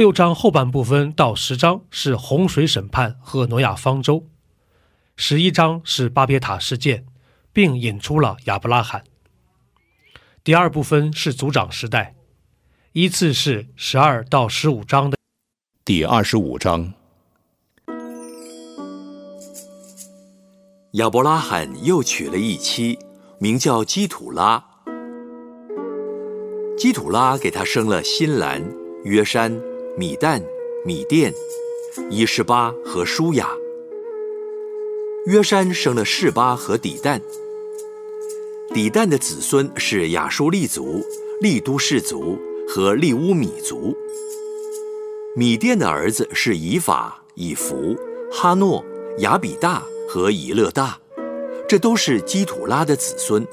六章后半部分到十章是洪水审判和挪亚方舟，十一章是巴别塔事件，并引出了亚伯拉罕。第二部分是族长时代，依次是十二到十五章的。第二十五章，亚伯拉罕又娶了一妻，名叫基土拉。基土拉给他生了新兰、约山。米旦、米甸、伊士巴和舒雅。约山生了士巴和底旦。底旦的子孙是亚舒利族、利都氏族和利乌米族。米甸的儿子是以法、以弗、哈诺、亚比大和以勒大，这都是基土拉的子孙。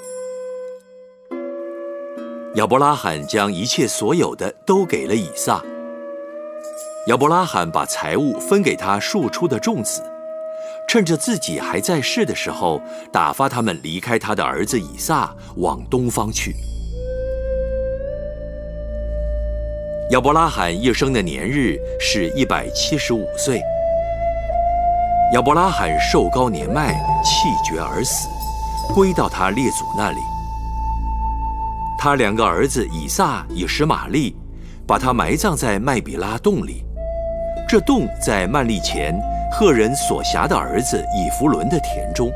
亚伯拉罕将一切所有的都给了以撒。亚伯拉罕把财物分给他庶出的众子，趁着自己还在世的时候，打发他们离开他的儿子以撒，往东方去。亚伯拉罕一生的年日是一百七十五岁。亚伯拉罕寿高年迈，气绝而死，归到他列祖那里。他两个儿子以撒、以实玛利，把他埋葬在麦比拉洞里。这洞在曼利前赫人所辖的儿子以弗伦的田中，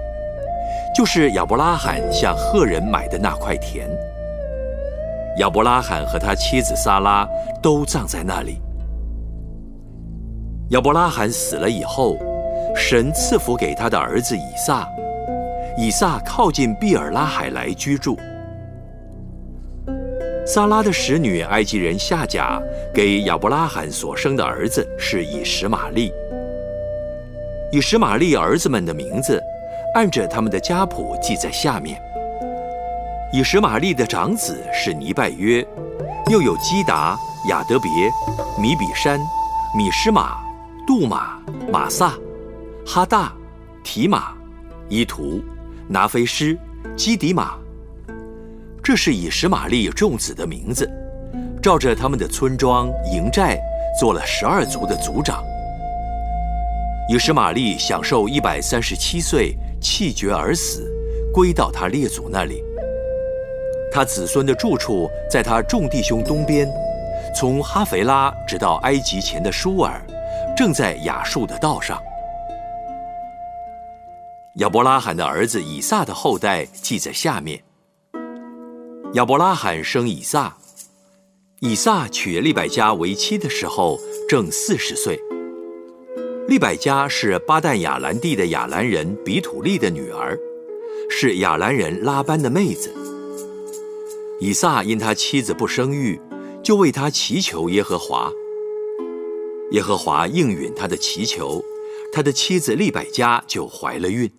就是亚伯拉罕向赫人买的那块田。亚伯拉罕和他妻子撒拉都葬在那里。亚伯拉罕死了以后，神赐福给他的儿子以撒，以撒靠近毕尔拉海来居住。萨拉的使女埃及人夏甲给亚伯拉罕所生的儿子是以实玛利。以实玛利儿子们的名字，按着他们的家谱记在下面。以实玛利的长子是尼拜约，又有基达、亚德别、米比山、米施玛、杜玛、马萨、哈大、提马、伊图、拿菲施、基迪马。这是以实玛利众子的名字，照着他们的村庄营寨做了十二族的族长。以实玛利享受一百三十七岁，气绝而死，归到他列祖那里。他子孙的住处在他众弟兄东边，从哈斐拉直到埃及前的舒尔，正在亚述的道上。亚伯拉罕的儿子以撒的后代记在下面。亚伯拉罕生以撒，以撒娶利百加为妻的时候正四十岁。利百加是巴旦亚兰地的亚兰人比土利的女儿，是亚兰人拉班的妹子。以撒因他妻子不生育，就为他祈求耶和华。耶和华应允他的祈求，他的妻子利百加就怀了孕。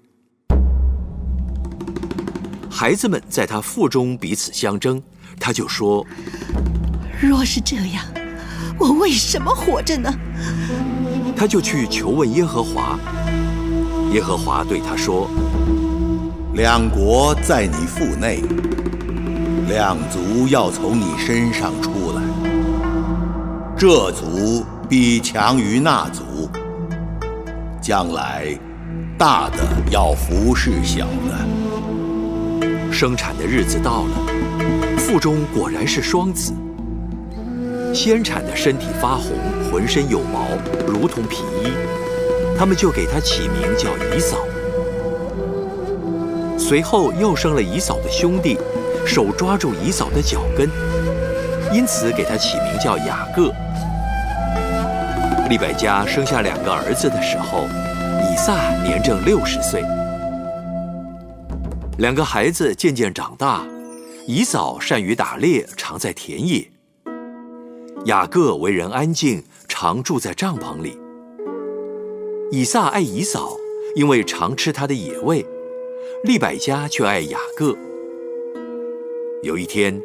孩子们在他腹中彼此相争，他就说：“若是这样，我为什么活着呢？”他就去求问耶和华。耶和华对他说：“两国在你腹内，两族要从你身上出来。这族必强于那族，将来大的要服侍小的。”生产的日子到了，腹中果然是双子。先产的身体发红，浑身有毛，如同皮衣。他们就给他起名叫姨嫂。随后又生了姨嫂的兄弟，手抓住姨嫂的脚跟，因此给他起名叫雅各。利百加生下两个儿子的时候，以撒年正六十岁。两个孩子渐渐长大，以扫善于打猎，常在田野。雅各为人安静，常住在帐篷里。以撒爱以扫，因为常吃他的野味；利百加却爱雅各。有一天，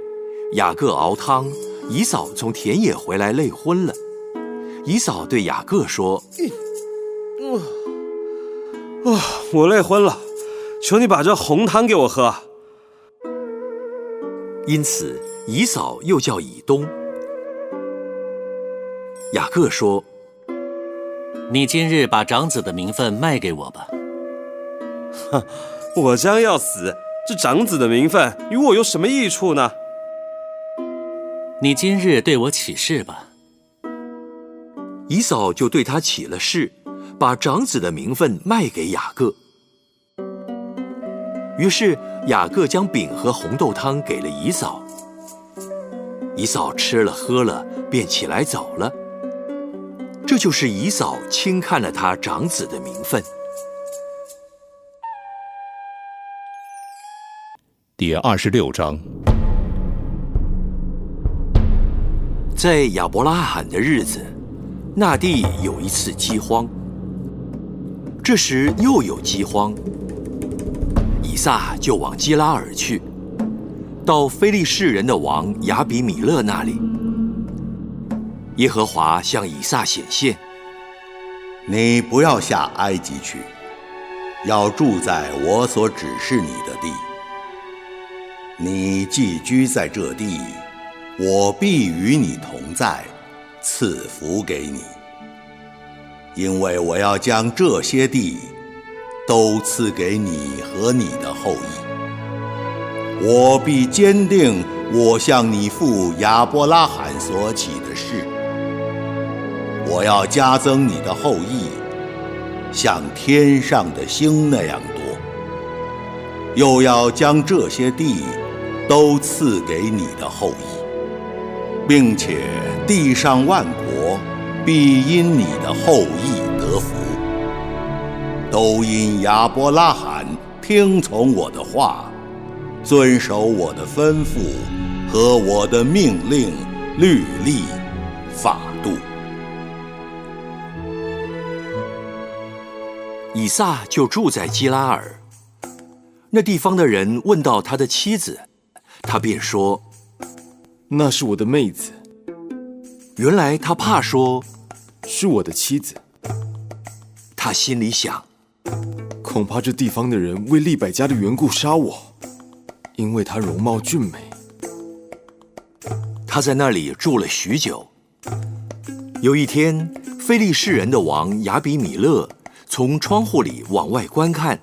雅各熬汤，以扫从田野回来累昏了。以扫对雅各说：“啊，我累昏了，求你把这红汤给我喝。”因此，以扫又叫以东。雅各说：“你今日把长子的名分卖给我吧。”哼，我将要死，这长子的名分与我有什么益处呢？你今日对我起誓吧。以扫就对他起了誓，把长子的名分卖给雅各。于是雅各将饼和红豆汤给了姨嫂。姨嫂吃了喝了，便起来走了。这就是姨嫂轻看了他长子的名分。第二十六章，在亚伯拉罕的日子。那地有一次饥荒，这时又有饥荒，以撒就往基拉尔去，到非利士人的王亚比米勒那里。耶和华向以撒显现：“你不要下埃及去，要住在我所指示你的地。你寄居在这地，我必与你同在。”赐福给你，因为我要将这些地都赐给你和你的后裔。我必坚定我向你父亚伯拉罕所起的誓。我要加增你的后裔，像天上的星那样多。又要将这些地都赐给你的后裔。并且地上万国必因你的后裔，都因亚伯拉罕听从我的话，遵守我的吩咐和我的命令、律例、法度。以撒就住在基拉尔。那地方的人问到他的妻子，他便说。那是我的妹子。原来他怕说，是我的妻子。他心里想，恐怕这地方的人为利百家的缘故杀我，因为他容貌俊美。他在那里住了许久。有一天，非利士人的王亚比米勒从窗户里往外观看，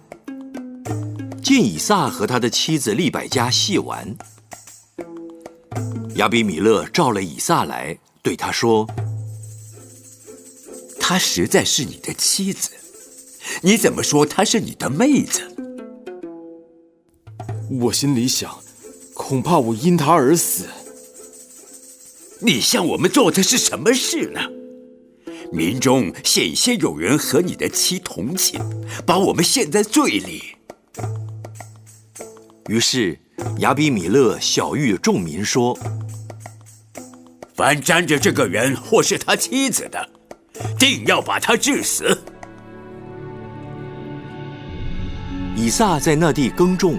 见以撒和他的妻子利百加戏玩。亚比米勒召了以撒来，对他说：“她实在是你的妻子，你怎么说她是你的妹子？”我心里想，恐怕我因她而死。你向我们做的是什么事呢？民中险些有人和你的妻同寝，把我们陷在罪里。于是亚比米勒小谕众民说。凡沾着这个人或是他妻子的，定要把他治死。以撒在那地耕种，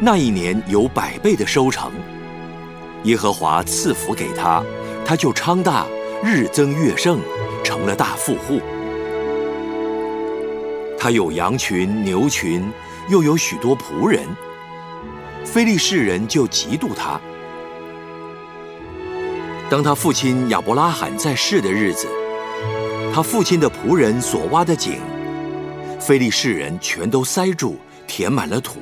那一年有百倍的收成。耶和华赐福给他，他就昌大，日增月盛，成了大富户。他有羊群、牛群，又有许多仆人。非利士人就嫉妒他。当他父亲亚伯拉罕在世的日子，他父亲的仆人所挖的井，非利士人全都塞住，填满了土。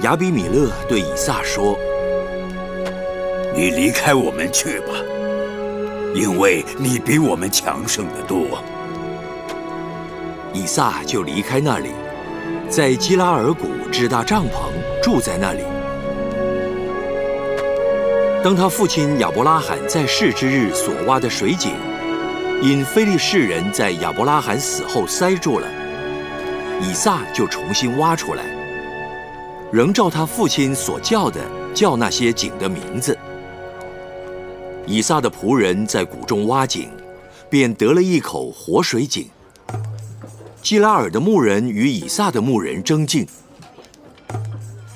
亚比米勒对以撒说：“你离开我们去吧，因为你比我们强盛的多。”以撒就离开那里，在基拉尔谷支搭帐篷，住在那里。当他父亲亚伯拉罕在世之日所挖的水井，因非利士人在亚伯拉罕死后塞住了，以撒就重新挖出来，仍照他父亲所叫的叫那些井的名字。以撒的仆人在谷中挖井，便得了一口活水井。基拉尔的牧人与以撒的牧人争竞，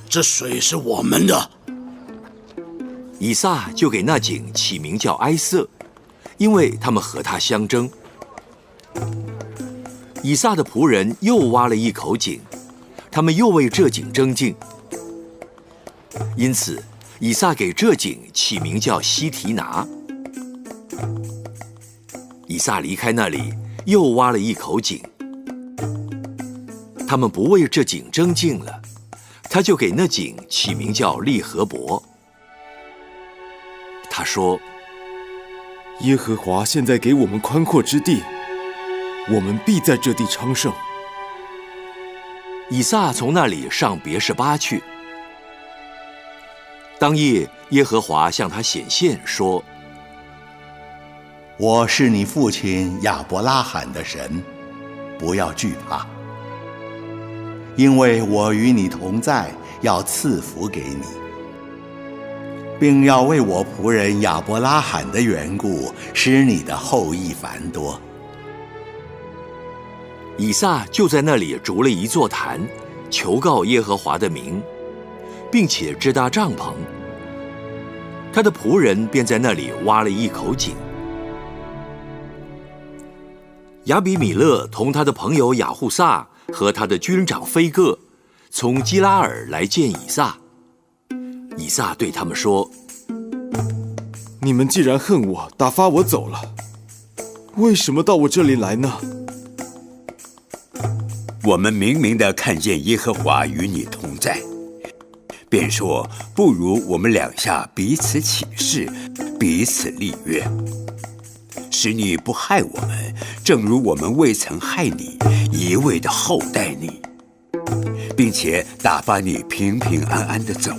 这水是我们的。以撒就给那井起名叫埃瑟，因为他们和他相争。以撒的仆人又挖了一口井，他们又为这井争竞，因此以撒给这井起名叫西提拿。以撒离开那里，又挖了一口井，他们不为这井争竞了，他就给那井起名叫利和伯。他说：“耶和华现在给我们宽阔之地，我们必在这地昌盛。”以撒从那里上别是巴去。当夜，耶和华向他显现，说：“我是你父亲亚伯拉罕的神，不要惧怕，因为我与你同在，要赐福给你。”并要为我仆人亚伯拉罕的缘故，使你的后裔繁多。以撒就在那里筑了一座坛，求告耶和华的名，并且支搭帐篷。他的仆人便在那里挖了一口井。亚比米勒同他的朋友雅护撒和他的军长菲戈，从基拉尔来见以撒。以撒对他们说：“你们既然恨我，打发我走了，为什么到我这里来呢？我们明明的看见耶和华与你同在，便说不如我们两下彼此起誓，彼此立约，使你不害我们，正如我们未曾害你，一味的厚待你，并且打发你平平安安的走。”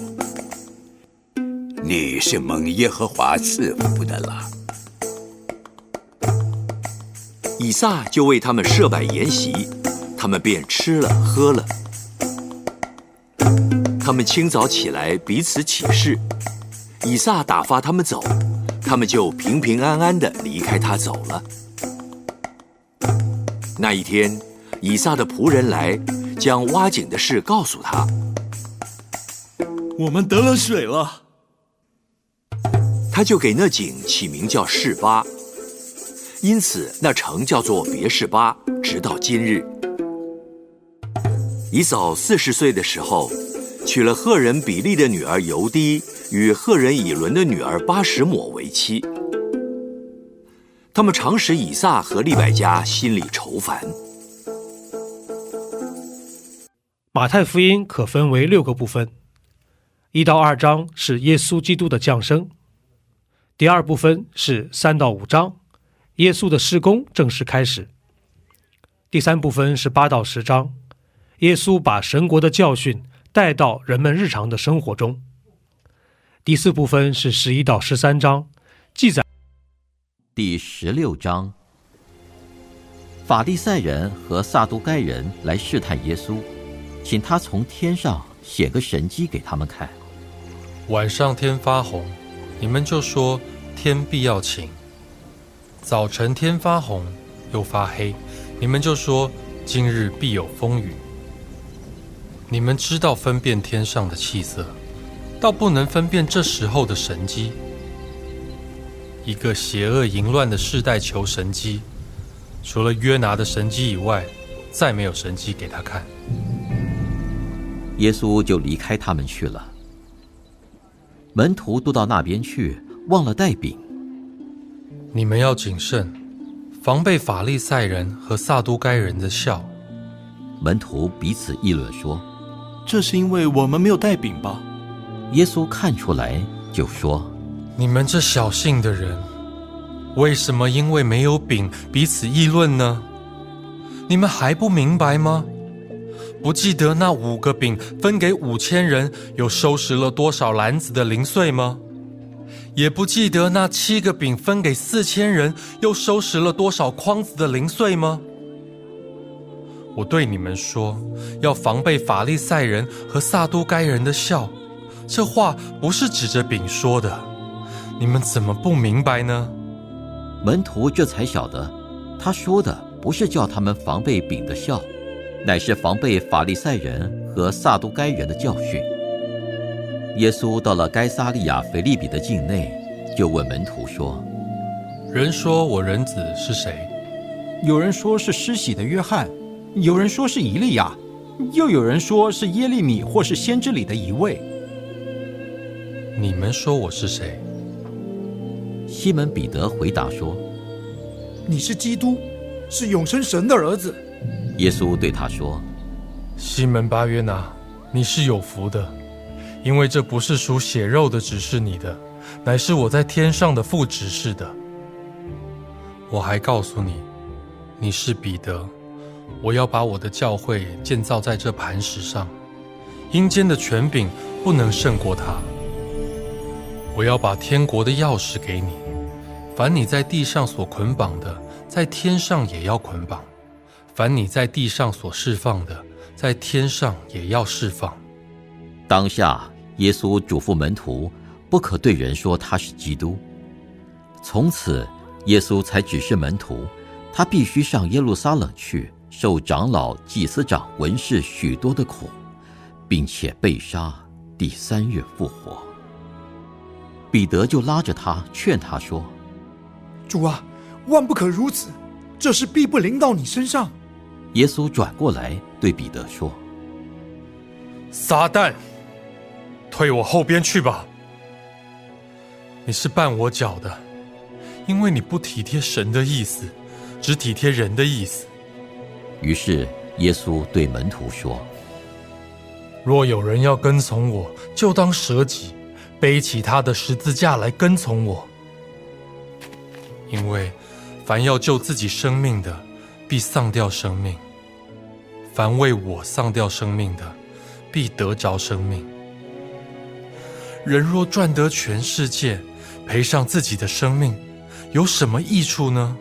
你是蒙耶和华赐福的了。以撒就为他们设摆筵席，他们便吃了喝了。他们清早起来彼此起誓，以撒打发他们走，他们就平平安安的离开他走了。那一天，以撒的仆人来，将挖井的事告诉他。我们得了水了。他就给那井起名叫示巴，因此那城叫做别示巴，直到今日。以扫四十岁的时候，娶了赫人比利的女儿尤迪与赫人以伦的女儿巴什抹为妻。他们常使以撒和利百加心里愁烦。马太福音可分为六个部分，一到二章是耶稣基督的降生。第二部分是三到五章，耶稣的施工正式开始。第三部分是八到十章，耶稣把神国的教训带到人们日常的生活中。第四部分是十一到十三章，记载。第十六章，法利赛人和撒都该人来试探耶稣，请他从天上写个神迹给他们看。晚上天发红。你们就说天必要晴，早晨天发红又发黑，你们就说今日必有风雨。你们知道分辨天上的气色，倒不能分辨这时候的神机。一个邪恶淫乱的世代求神机，除了约拿的神机以外，再没有神机给他看。耶稣就离开他们去了。门徒都到那边去，忘了带饼。你们要谨慎，防备法利赛人和撒都该人的笑。门徒彼此议论说：“这是因为我们没有带饼吧？”耶稣看出来，就说：“你们这小信的人，为什么因为没有饼彼此议论呢？你们还不明白吗？”不记得那五个饼分给五千人，又收拾了多少篮子的零碎吗？也不记得那七个饼分给四千人，又收拾了多少筐子的零碎吗？我对你们说，要防备法利赛人和撒都该人的笑。这话不是指着饼说的。你们怎么不明白呢？门徒这才晓得，他说的不是叫他们防备饼的笑，乃是防备法利赛人和撒都该人的教训。耶稣到了该撒利亚腓利比的境内，就问门徒说：“人说我人子是谁？”有人说是施洗的约翰，有人说是以利亚，又有人说是耶利米或是先知里的一位。你们说我是谁？西门彼得回答说：“你是基督，是永生神的儿子。”耶稣对他说：“西门巴约拿，你是有福的，因为这不是属血肉的指示你的，乃是我在天上的父指示的。我还告诉你，你是彼得，我要把我的教会建造在这磐石上，阴间的权柄不能胜过他。我要把天国的钥匙给你。”凡你在地上所捆绑的，在天上也要捆绑；凡你在地上所释放的，在天上也要释放。当下，耶稣嘱咐门徒，不可对人说他是基督。从此，耶稣才指示门徒，他必须上耶路撒冷去，受长老、祭司长、文士许多的苦，并且被杀，第三日复活。彼得就拉着他，劝他说。主啊，万不可如此，这事必不临到你身上。耶稣转过来对彼得说：“撒旦，退我后边去吧！你是绊我脚的，因为你不体贴神的意思，只体贴人的意思。”于是耶稣对门徒说：“若有人要跟从我，就当舍己，背起他的十字架来跟从我。”因为，凡要救自己生命的，必丧掉生命；凡为我丧掉生命的，必得着生命。人若赚得全世界，赔上自己的生命，有什么益处呢？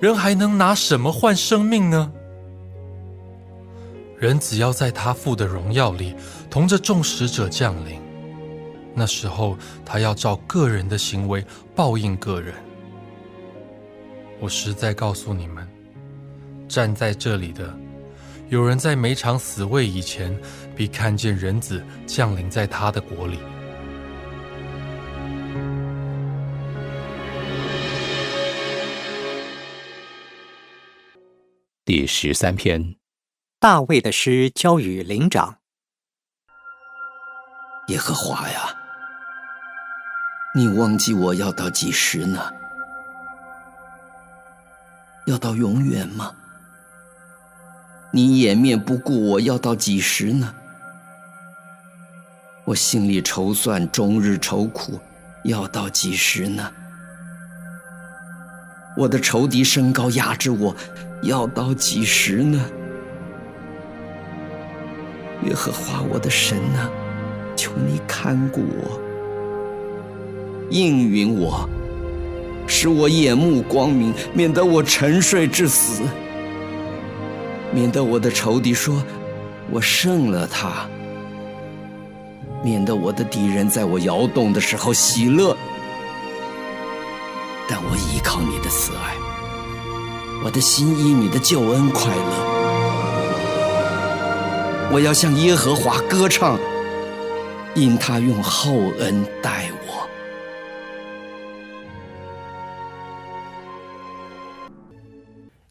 人还能拿什么换生命呢？人只要在他父的荣耀里，同着众使者降临，那时候他要照个人的行为报应个人。我实在告诉你们，站在这里的，有人在每场死位以前，必看见人子降临在他的国里。第十三篇，大卫的诗交与灵长。耶和华呀，你忘记我要到几时呢？要到永远吗？你掩面不顾我，要到几时呢？我心里筹算，终日愁苦，要到几时呢？我的仇敌身高压制我，要到几时呢？耶和华我的神啊，求你看顾我，应允我。使我眼目光明，免得我沉睡至死；免得我的仇敌说我胜了他；免得我的敌人在我摇动的时候喜乐。但我依靠你的慈爱，我的心依你的救恩快乐。我要向耶和华歌唱，因他用厚恩待我。